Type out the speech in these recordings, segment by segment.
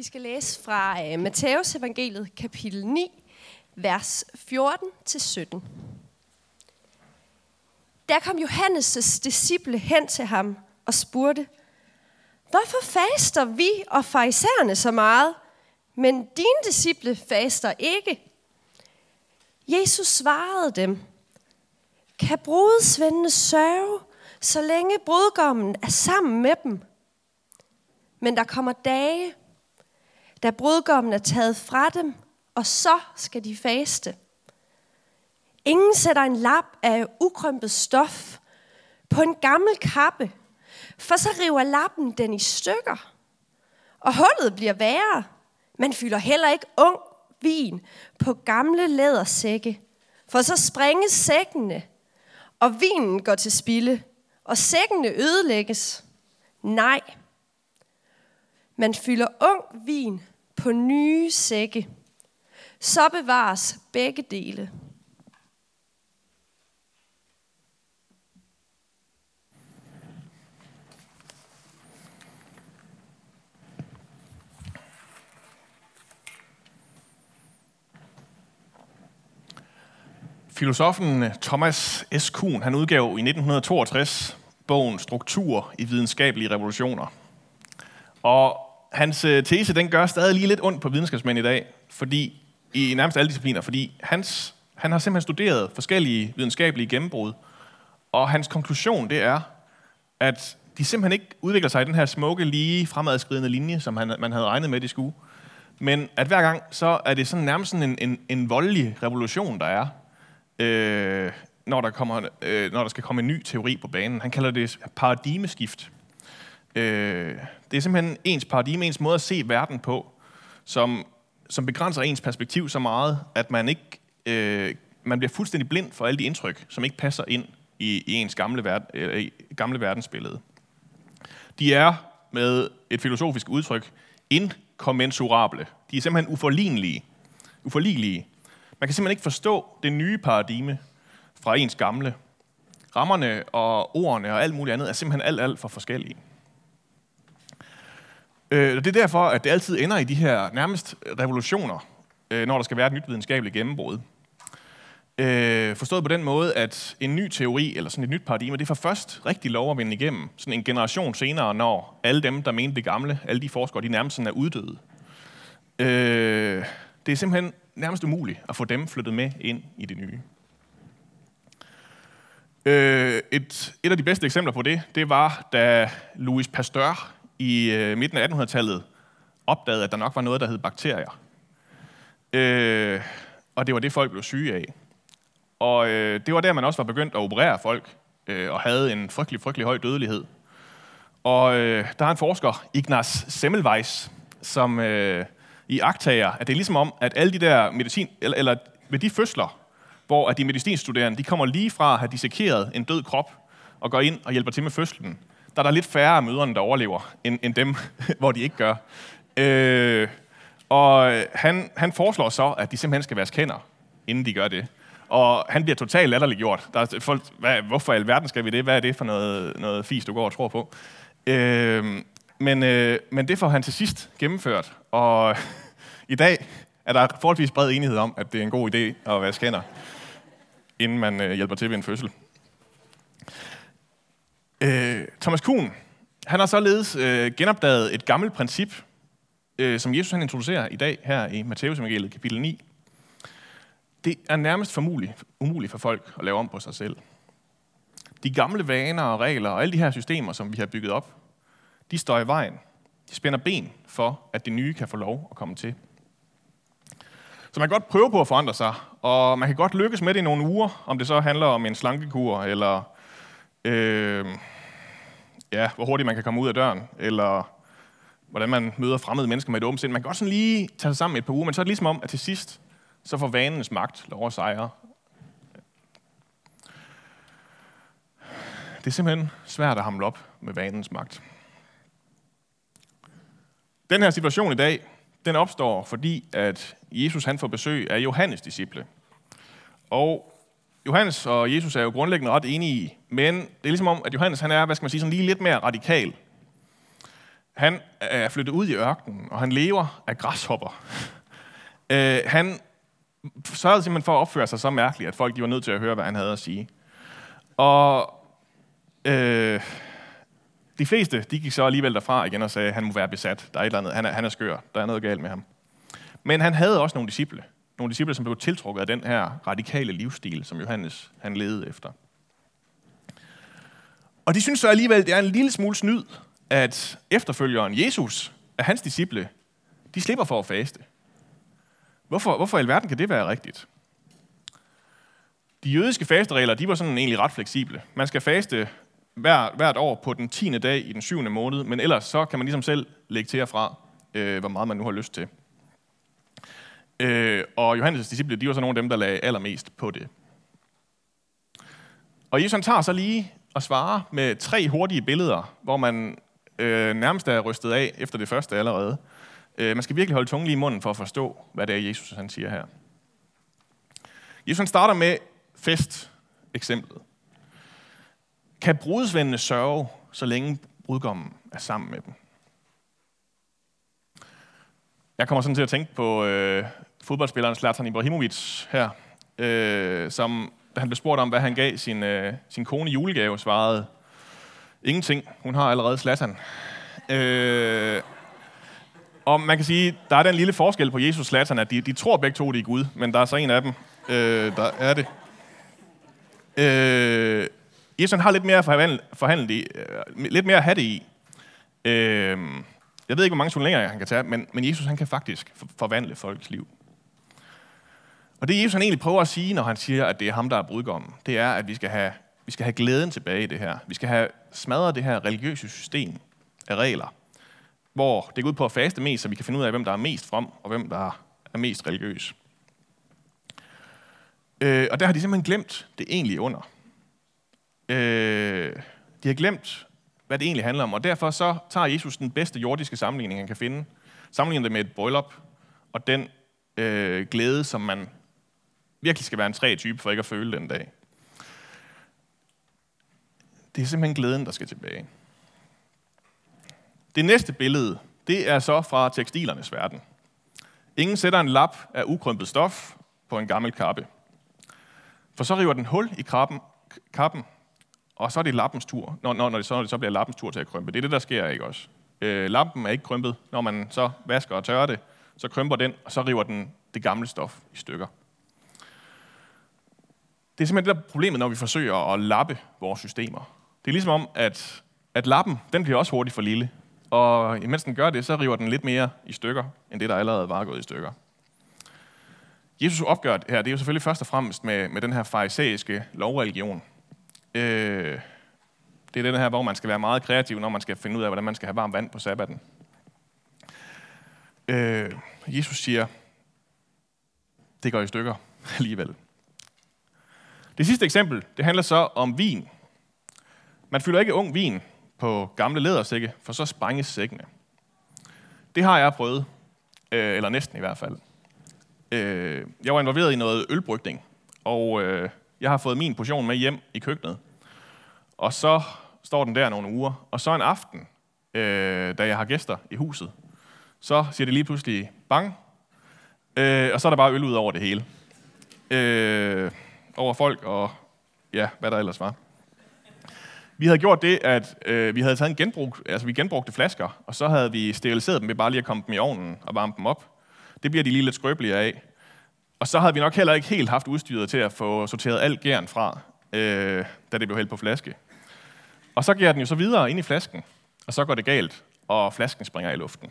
Vi skal læse fra uh, Matteus evangeliet, kapitel 9, vers 14-17. Der kom Johannes' disciple hen til ham og spurgte, Hvorfor faster vi og farisæerne så meget, men dine disciple faster ikke? Jesus svarede dem, Kan brudsvendene sørge, så længe brudgommen er sammen med dem? Men der kommer dage, da brudgommen er taget fra dem, og så skal de faste. Ingen sætter en lap af ukrømpet stof på en gammel kappe, for så river lappen den i stykker. Og hullet bliver værre. Man fylder heller ikke ung vin på gamle lædersække, for så sprænges sækkene, og vinen går til spilde, og sækkene ødelægges. Nej, man fylder ung vin på nye sække. Så bevares begge dele. Filosofen Thomas S. Kuhn, han udgav i 1962 bogen Struktur i videnskabelige revolutioner. Og hans øh, tese, den gør stadig lige lidt ondt på videnskabsmænd i dag, fordi i nærmest alle discipliner, fordi hans, han har simpelthen studeret forskellige videnskabelige gennembrud, og hans konklusion, det er, at de simpelthen ikke udvikler sig i den her smukke, lige fremadskridende linje, som han, man havde regnet med, de skulle. Men at hver gang, så er det sådan nærmest sådan en, en, en voldelig revolution, der er, øh, når, der kommer, øh, når der skal komme en ny teori på banen. Han kalder det paradigmeskift. Øh, det er simpelthen ens paradigme, ens måde at se verden på, som, som begrænser ens perspektiv så meget, at man ikke øh, man bliver fuldstændig blind for alle de indtryk, som ikke passer ind i, i ens gamle, verd, øh, i gamle verdensbillede. De er med et filosofisk udtryk inkommensurable. De er simpelthen uforlignelige. uforlignelige. Man kan simpelthen ikke forstå det nye paradigme fra ens gamle. Rammerne og ordene og alt muligt andet er simpelthen alt, alt for forskellige. Øh, det er derfor, at det altid ender i de her nærmest revolutioner, øh, når der skal være et nyt videnskabeligt gennembrud. Øh, forstået på den måde, at en ny teori, eller sådan et nyt paradigme, det får først rigtig lov at vinde igennem, sådan en generation senere, når alle dem, der mente det gamle, alle de forskere, de nærmest sådan er uddøde. Øh, det er simpelthen nærmest umuligt at få dem flyttet med ind i det nye. Øh, et, et af de bedste eksempler på det, det var, da Louis Pasteur i øh, midten af 1800-tallet opdagede, at der nok var noget, der hed bakterier. Øh, og det var det, folk blev syge af. Og øh, det var der, man også var begyndt at operere folk, øh, og havde en frygtelig, frygtelig høj dødelighed. Og øh, der er en forsker, Ignaz Semmelweis, som øh, i agtager, at det er ligesom om, at alle de der medicin, eller, eller med de fødsler, hvor at de medicinstuderende, de kommer lige fra at have dissekeret en død krop, og går ind og hjælper til med fødslen, der er der lidt færre af møderne, der overlever, end, end dem, hvor de ikke gør. Øh, og han, han foreslår så, at de simpelthen skal være hænder, inden de gør det. Og han bliver totalt latterliggjort. Der er folk, hvad, hvorfor i alverden skal vi det? Hvad er det for noget, noget fis, du går og tror på? Øh, men, øh, men det får han til sidst gennemført. Og i dag er der forholdsvis bred enighed om, at det er en god idé at være hænder, inden man øh, hjælper til ved en fødsel. Øh, Thomas Kuhn, han har således øh, genopdaget et gammelt princip, øh, som Jesus han introducerer i dag her i Matteus evangeliet kapitel 9. Det er nærmest formuligt, umuligt for folk at lave om på sig selv. De gamle vaner og regler og alle de her systemer, som vi har bygget op, de står i vejen. De spænder ben for, at det nye kan få lov at komme til. Så man kan godt prøve på at forandre sig, og man kan godt lykkes med det i nogle uger, om det så handler om en slankekur, eller øh, ja, hvor hurtigt man kan komme ud af døren, eller hvordan man møder fremmede mennesker med et åbent sind. Man kan godt sådan lige tage sig sammen et par uger, men så er det ligesom om, at til sidst, så får vanens magt lov at sejre. Det er simpelthen svært at hamle op med vanens magt. Den her situation i dag, den opstår, fordi at Jesus han får besøg af Johannes disciple. Og Johannes og Jesus er jo grundlæggende ret enige i, men det er ligesom om, at Johannes han er, hvad skal man sige, sådan lige lidt mere radikal. Han er flyttet ud i ørkenen, og han lever af græshopper. Øh, han sørgede simpelthen for at opføre sig så mærkeligt, at folk de var nødt til at høre, hvad han havde at sige. Og øh, de fleste, de gik så alligevel derfra igen og sagde, at han må være besat. Der er et eller andet. Han er, han er skør. Der er noget galt med ham. Men han havde også nogle disciple. Nogle disciple, som blev tiltrukket af den her radikale livsstil, som Johannes han levede efter. Og de synes så alligevel, det er en lille smule snyd, at efterfølgeren Jesus, af hans disciple, de slipper for at faste. Hvorfor, hvorfor i alverden kan det være rigtigt? De jødiske fasteregler, de var sådan egentlig ret fleksible. Man skal faste hver, hvert år på den 10. dag i den 7. måned, men ellers så kan man ligesom selv lægge til fra, øh, hvor meget man nu har lyst til. Øh, og Johannes' disciple, de var så nogle af dem, der lagde allermest på det. Og Jesus han tager så lige og svarer med tre hurtige billeder, hvor man øh, nærmest er rystet af efter det første allerede. Øh, man skal virkelig holde tungen lige i munden for at forstå, hvad det er, Jesus han siger her. Jesus han starter med fest-eksemplet. Kan brudsvendene sørge, så længe brudgommen er sammen med dem? Jeg kommer sådan til at tænke på øh, fodboldspilleren Zlatan Ibrahimovic her, øh, som da han blev spurgt om, hvad han gav sin, øh, sin kone i julegave, svarede, ingenting, hun har allerede Slatan. Øh, og man kan sige, der er den lille forskel på Jesus Slatan, at de, de tror begge to, det er Gud, men der er så en af dem, øh, der er det. Øh, Jesus har lidt mere forhandle, forhandlet i, øh, lidt mere at have det i. Øh, jeg ved ikke, hvor mange turneringer han kan tage, men, men Jesus han kan faktisk forvandle folks liv. Og det Jesus han egentlig prøver at sige, når han siger, at det er ham, der er brudgommen, det er, at vi skal have, vi skal have glæden tilbage i det her. Vi skal have smadret det her religiøse system af regler, hvor det går ud på at faste mest, så vi kan finde ud af, hvem der er mest from, og hvem der er mest religiøs. Øh, og der har de simpelthen glemt det egentlige under. Øh, de har glemt, hvad det egentlig handler om, og derfor så tager Jesus den bedste jordiske sammenligning, han kan finde. Sammenligner det med et bryllup, og den øh, glæde, som man virkelig skal være en træ type for ikke at føle den dag. Det er simpelthen glæden, der skal tilbage. Det næste billede, det er så fra tekstilernes verden. Ingen sætter en lap af ukrømpet stof på en gammel kappe. For så river den hul i kappen, kappen og så er det lappens tur, når, når, når, det, så, når det så bliver lappens tur til at krympe. Det er det, der sker, ikke også? Øh, lampen er ikke krympet. Når man så vasker og tørrer det, så krymper den, og så river den det gamle stof i stykker. Det er simpelthen det der problemet, når vi forsøger at lappe vores systemer. Det er ligesom om, at, at lappen, den bliver også hurtigt for lille. Og imens den gør det, så river den lidt mere i stykker, end det, der allerede var gået i stykker. Jesus opgør det her, det er jo selvfølgelig først og fremmest med, med den her farisæiske lovreligion. Øh, det er den her, hvor man skal være meget kreativ, når man skal finde ud af, hvordan man skal have varmt vand på sabbaten. Øh, Jesus siger, det går i stykker alligevel. Det sidste eksempel, det handler så om vin. Man fylder ikke ung vin på gamle lædersække, for så sprænges sækkene. Det har jeg prøvet, øh, eller næsten i hvert fald. Øh, jeg var involveret i noget ølbrygning, og øh, jeg har fået min portion med hjem i køkkenet. Og så står den der nogle uger. Og så en aften, øh, da jeg har gæster i huset, så siger det lige pludselig bang, øh, og så er der bare øl ud over det hele. Øh, over folk og ja, hvad der ellers var. Vi havde gjort det, at øh, vi havde taget en genbrug, altså vi genbrugte flasker, og så havde vi steriliseret dem ved bare lige at komme dem i ovnen og varme dem op. Det bliver de lige lidt skrøbelige af. Og så havde vi nok heller ikke helt haft udstyret til at få sorteret alt gæren fra, øh, da det blev hældt på flaske. Og så giver den jo så videre ind i flasken, og så går det galt, og flasken springer i luften.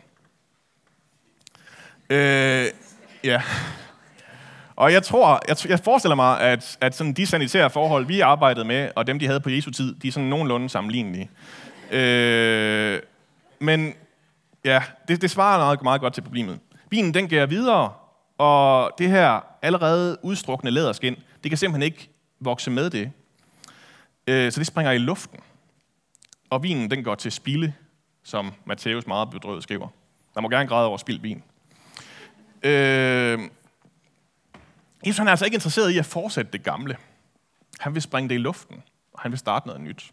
Øh, ja. Og jeg tror, jeg, jeg forestiller mig, at, at sådan de sanitære forhold, vi arbejdede med, og dem, de havde på Jesu tid, de er sådan nogenlunde sammenlignelige. Øh, men ja, det, det svarer meget, meget godt til problemet. Vinen, den gærer videre, og det her allerede udstrukne læderskin, det kan simpelthen ikke vokse med det. Øh, så det springer i luften. Og vinen, den går til spilde, som Matthæus meget bedrøvet skriver. Man må gerne græde over spildt vin. Øh, Jesus han er altså ikke interesseret i at fortsætte det gamle. Han vil springe det i luften, og han vil starte noget nyt.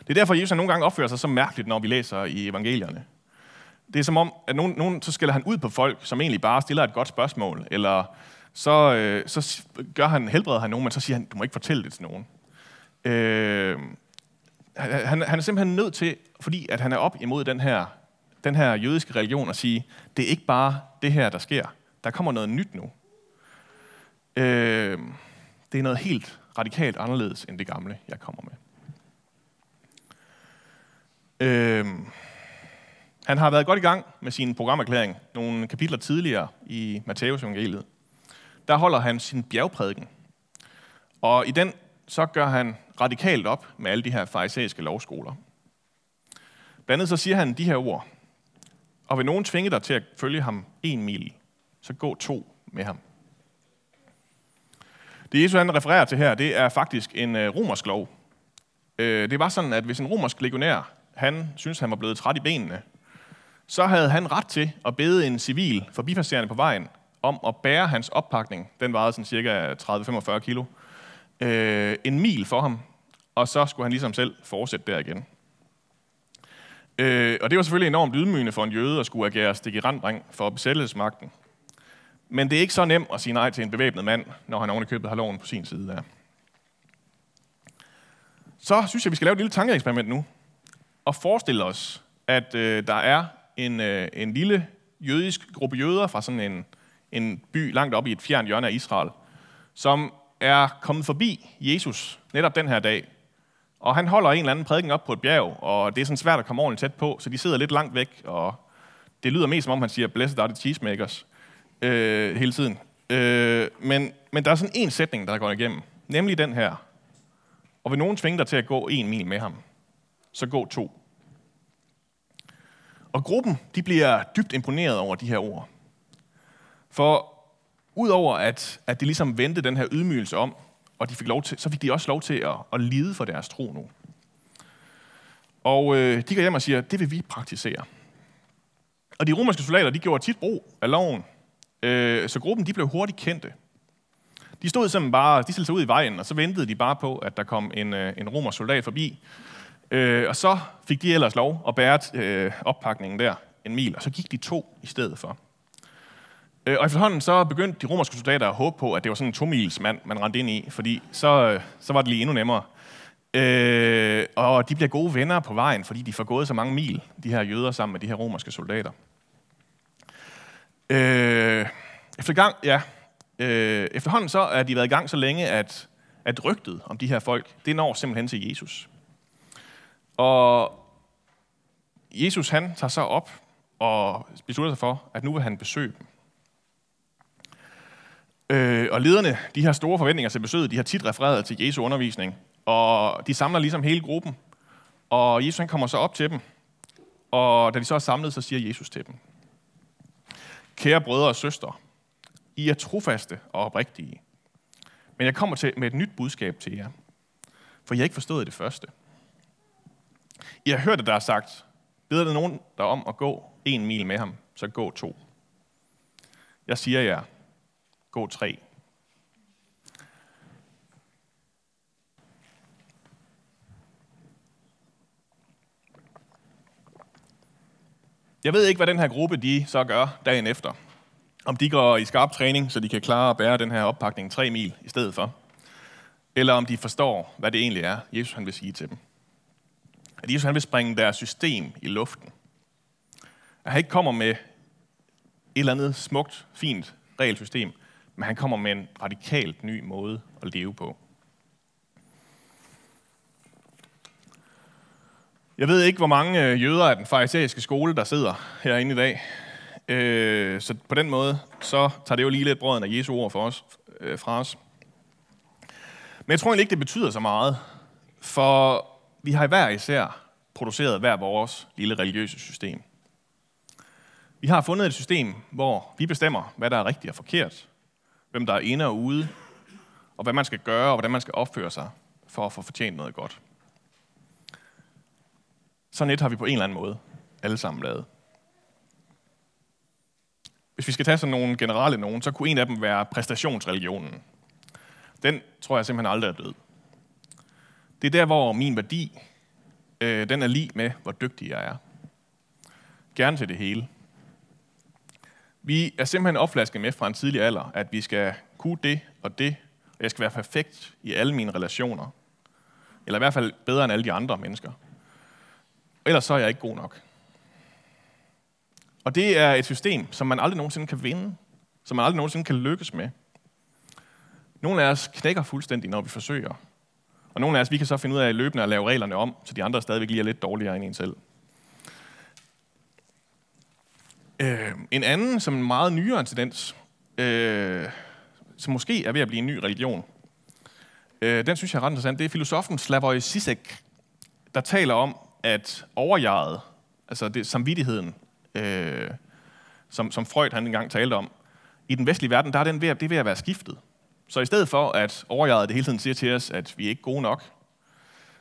Det er derfor, Jesus nogle gange opfører sig så mærkeligt, når vi læser i evangelierne. Det er som om, at nogen, nogen så skælder han ud på folk, som egentlig bare stiller et godt spørgsmål, eller så, øh, så gør han, helbreder han nogen, men så siger han, du må ikke fortælle det til nogen. Øh, han, han er simpelthen nødt til, fordi at han er op imod den her, den her jødiske religion, at sige, det er ikke bare det her, der sker. Der kommer noget nyt nu. Øh, det er noget helt radikalt anderledes end det gamle, jeg kommer med. Øh, han har været godt i gang med sin programerklæring nogle kapitler tidligere i Matteus evangeliet. Der holder han sin bjergprædiken. Og i den så gør han radikalt op med alle de her farisæiske lovskoler. Blandt andet så siger han de her ord. Og vil nogen tvinge dig til at følge ham en mil, så gå to med ham. Det Jesus han refererer til her, det er faktisk en øh, romersk lov. Øh, det var sådan, at hvis en romersk legionær, han synes han var blevet træt i benene, så havde han ret til at bede en civil forbipasserende på vejen om at bære hans oppakning. Den vejede sådan cirka 30-45 kilo. Øh, en mil for ham, og så skulle han ligesom selv fortsætte der igen. Øh, og det var selvfølgelig enormt ydmygende for en jøde at skulle agere stik i randring for besættelsesmagten. Men det er ikke så nemt at sige nej til en bevæbnet mand, når han ovenikøbet har loven på sin side der. Så synes jeg, vi skal lave et lille tankeeksperiment nu. Og forestille os, at øh, der er en, øh, en lille jødisk gruppe jøder fra sådan en, en by langt oppe i et fjern hjørne af Israel, som er kommet forbi Jesus netop den her dag. Og han holder en eller anden prædiken op på et bjerg, og det er sådan svært at komme ordentligt tæt på, så de sidder lidt langt væk, og det lyder mest som om, han siger, blessed are the cheesemakers, øh, hele tiden. Øh, men, men der er sådan en sætning, der går igennem, nemlig den her. Og vil nogen tvinge dig til at gå en mil med ham, så gå to. Og gruppen, de bliver dybt imponeret over de her ord. For udover at, at de ligesom vendte den her ydmygelse om, og de fik lov til, så fik de også lov til at, at lide for deres tro nu. Og øh, de går hjem og siger, det vil vi praktisere. Og de romerske soldater, de gjorde tit brug af loven, øh, så gruppen de blev hurtigt kendte. De stod simpelthen bare, de stillede sig ud i vejen, og så ventede de bare på, at der kom en, øh, en romersk soldat forbi. Øh, og så fik de ellers lov at bære øh, oppakningen der en mil, og så gik de to i stedet for. Øh, og efterhånden så begyndte de romerske soldater at håbe på, at det var sådan en to-mils mand, man rendte ind i, fordi så, øh, så var det lige endnu nemmere. Øh, og de bliver gode venner på vejen, fordi de får gået så mange mil, de her jøder, sammen med de her romerske soldater. Øh, efter gang, ja, øh, efterhånden så er de været i gang så længe, at, at rygtet om de her folk, det når simpelthen til Jesus. Og Jesus han tager så op og beslutter sig for, at nu vil han besøge dem. Øh, og lederne, de har store forventninger til besøget, de har tit refereret til Jesu undervisning, og de samler ligesom hele gruppen, og Jesus han kommer så op til dem, og da de så er samlet, så siger Jesus til dem, Kære brødre og søstre, I er trofaste og oprigtige, men jeg kommer til med et nyt budskab til jer, for I har ikke forstået det første. I har hørt, at der er sagt, beder der nogen der om at gå en mil med ham, så gå to. Jeg siger jer, gå tre. Jeg ved ikke, hvad den her gruppe de så gør dagen efter. Om de går i skarp træning, så de kan klare at bære den her oppakning tre mil i stedet for. Eller om de forstår, hvad det egentlig er, Jesus han vil sige til dem. At Jesus han vil springe deres system i luften. At han ikke kommer med et eller andet smukt, fint regelsystem, men han kommer med en radikalt ny måde at leve på. Jeg ved ikke, hvor mange øh, jøder af den farisæiske skole, der sidder herinde i dag. Øh, så på den måde, så tager det jo lige lidt brøden af Jesu ord for os, øh, fra os. Men jeg tror egentlig ikke, det betyder så meget, for vi har i hver især produceret hver vores lille religiøse system. Vi har fundet et system, hvor vi bestemmer, hvad der er rigtigt og forkert, hvem der er inde og ude, og hvad man skal gøre, og hvordan man skal opføre sig for at få fortjent noget godt. Sådan et har vi på en eller anden måde alle sammen lavet. Hvis vi skal tage sådan nogle generelle nogen, så kunne en af dem være præstationsreligionen. Den tror jeg simpelthen aldrig er død. Det er der, hvor min værdi, øh, den er lige med, hvor dygtig jeg er. Gerne til det hele. Vi er simpelthen opflasket med fra en tidlig alder, at vi skal kunne det og det, og jeg skal være perfekt i alle mine relationer. Eller i hvert fald bedre end alle de andre mennesker. Ellers så er jeg ikke god nok. Og det er et system, som man aldrig nogensinde kan vinde. Som man aldrig nogensinde kan lykkes med. Nogle af os knækker fuldstændig, når vi forsøger. Og nogle af os, vi kan så finde ud af løbende at lave reglerne om, så de andre stadigvæk lige er lidt dårligere end en selv. Øh, en anden, som en meget nyere tendens, øh, som måske er ved at blive en ny religion, øh, den synes jeg er ret interessant, det er filosofen Slavoj Zizek, der taler om, at overjaget, altså det, samvittigheden, øh, som, som Freud han engang talte om, i den vestlige verden, der er den ved, det er ved at være skiftet. Så i stedet for, at overjaget det hele tiden siger til os, at vi er ikke gode nok,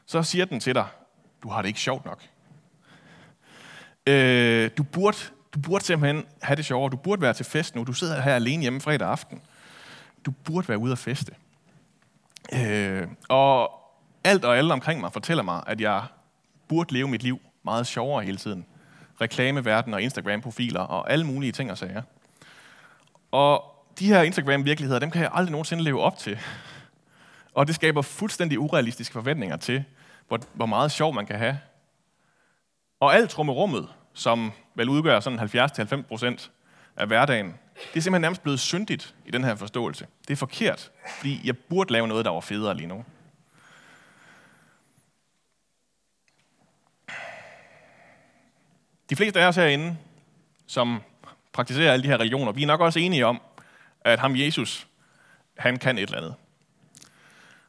så siger den til dig, du har det ikke sjovt nok. Øh, du, burde, du burde simpelthen have det sjovere. Du burde være til fest nu. Du sidder her alene hjemme fredag aften. Du burde være ude at feste. Øh, og alt og alle omkring mig fortæller mig, at jeg burde leve mit liv meget sjovere hele tiden. Reklameverden og Instagram-profiler og alle mulige ting og sager. Og de her Instagram-virkeligheder, dem kan jeg aldrig nogensinde leve op til. Og det skaber fuldstændig urealistiske forventninger til, hvor, hvor meget sjov man kan have. Og alt rummet, som vel udgør sådan 70-90 procent af hverdagen, det er simpelthen nærmest blevet syndigt i den her forståelse. Det er forkert, fordi jeg burde lave noget, der var federe lige nu. De fleste af os herinde, som praktiserer alle de her religioner, vi er nok også enige om, at ham Jesus, han kan et eller andet.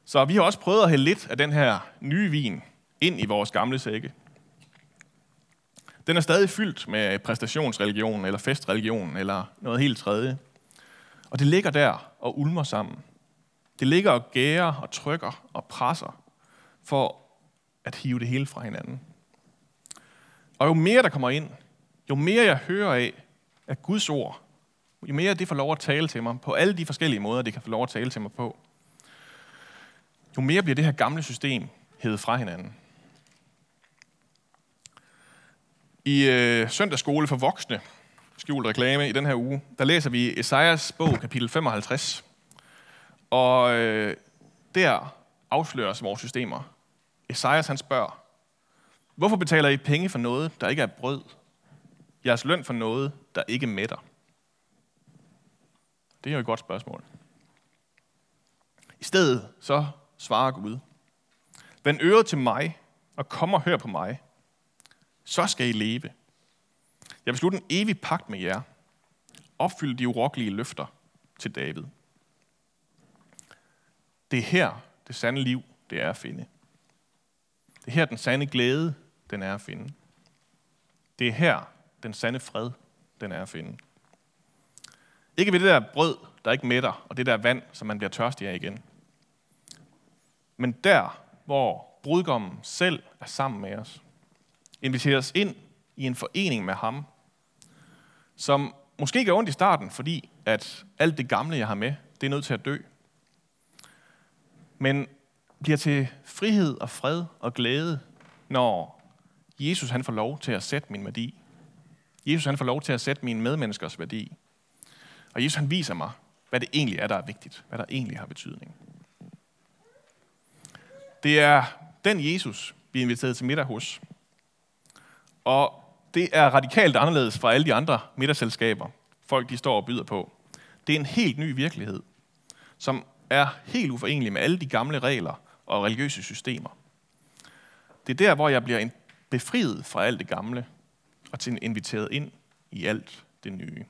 Så vi har også prøvet at hælde lidt af den her nye vin ind i vores gamle sække. Den er stadig fyldt med præstationsreligion, eller festreligion, eller noget helt tredje. Og det ligger der og ulmer sammen. Det ligger og gærer og trykker og presser for at hive det hele fra hinanden. Og jo mere der kommer ind, jo mere jeg hører af, at Guds ord jo mere det får lov at tale til mig, på alle de forskellige måder, det kan få lov at tale til mig på, jo mere bliver det her gamle system hævet fra hinanden. I øh, søndagsskole for voksne, skjult reklame i den her uge, der læser vi Esajas bog, kapitel 55. Og øh, der afsløres vores systemer. Esajas han spørger, hvorfor betaler I penge for noget, der ikke er brød? Jeres løn for noget, der ikke mætter. Det er jo et godt spørgsmål. I stedet så svarer Gud, Vend øret til mig, og kom og hør på mig. Så skal I leve. Jeg vil slutte en evig pagt med jer. Opfylde de urokkelige løfter til David. Det er her, det sande liv, det er at finde. Det er her, den sande glæde, den er at finde. Det er her, den sande fred, den er at finde. Ikke ved det der brød, der ikke mætter, og det der vand, som man bliver tørstig af igen. Men der, hvor brudgommen selv er sammen med os, inviterer os ind i en forening med ham, som måske gør ondt i starten, fordi at alt det gamle, jeg har med, det er nødt til at dø. Men bliver til frihed og fred og glæde, når Jesus han får lov til at sætte min værdi. Jesus han får lov til at sætte mine medmenneskers værdi. Og Jesus han viser mig, hvad det egentlig er, der er vigtigt. Hvad der egentlig har betydning. Det er den Jesus, vi er inviteret til middag hos. Og det er radikalt anderledes fra alle de andre middagsselskaber, folk de står og byder på. Det er en helt ny virkelighed, som er helt uforenelig med alle de gamle regler og religiøse systemer. Det er der, hvor jeg bliver befriet fra alt det gamle og til inviteret ind i alt det nye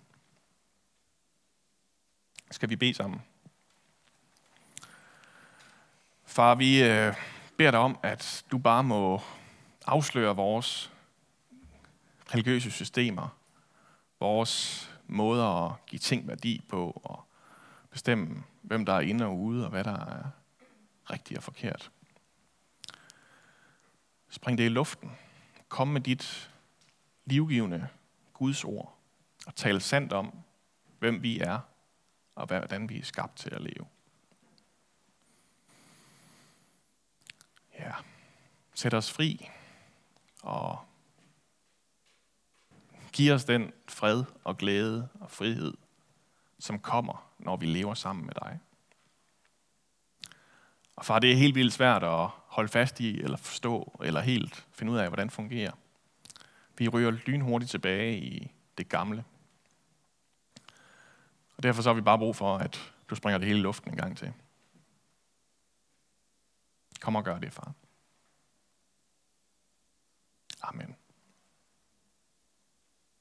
skal vi bede sammen. Far, vi øh, beder dig om, at du bare må afsløre vores religiøse systemer, vores måder at give ting værdi på, og bestemme, hvem der er inde og ude, og hvad der er rigtigt og forkert. Spring det i luften. Kom med dit livgivende Guds ord, og tal sandt om, hvem vi er og hvordan vi er skabt til at leve. Ja, sæt os fri og giv os den fred og glæde og frihed, som kommer, når vi lever sammen med dig. Og far, det er helt vildt svært at holde fast i, eller forstå, eller helt finde ud af, hvordan det fungerer. Vi ryger lynhurtigt tilbage i det gamle. Og derfor så har vi bare brug for, at du springer det hele i luften en gang til. Kom og gør det, far. Amen.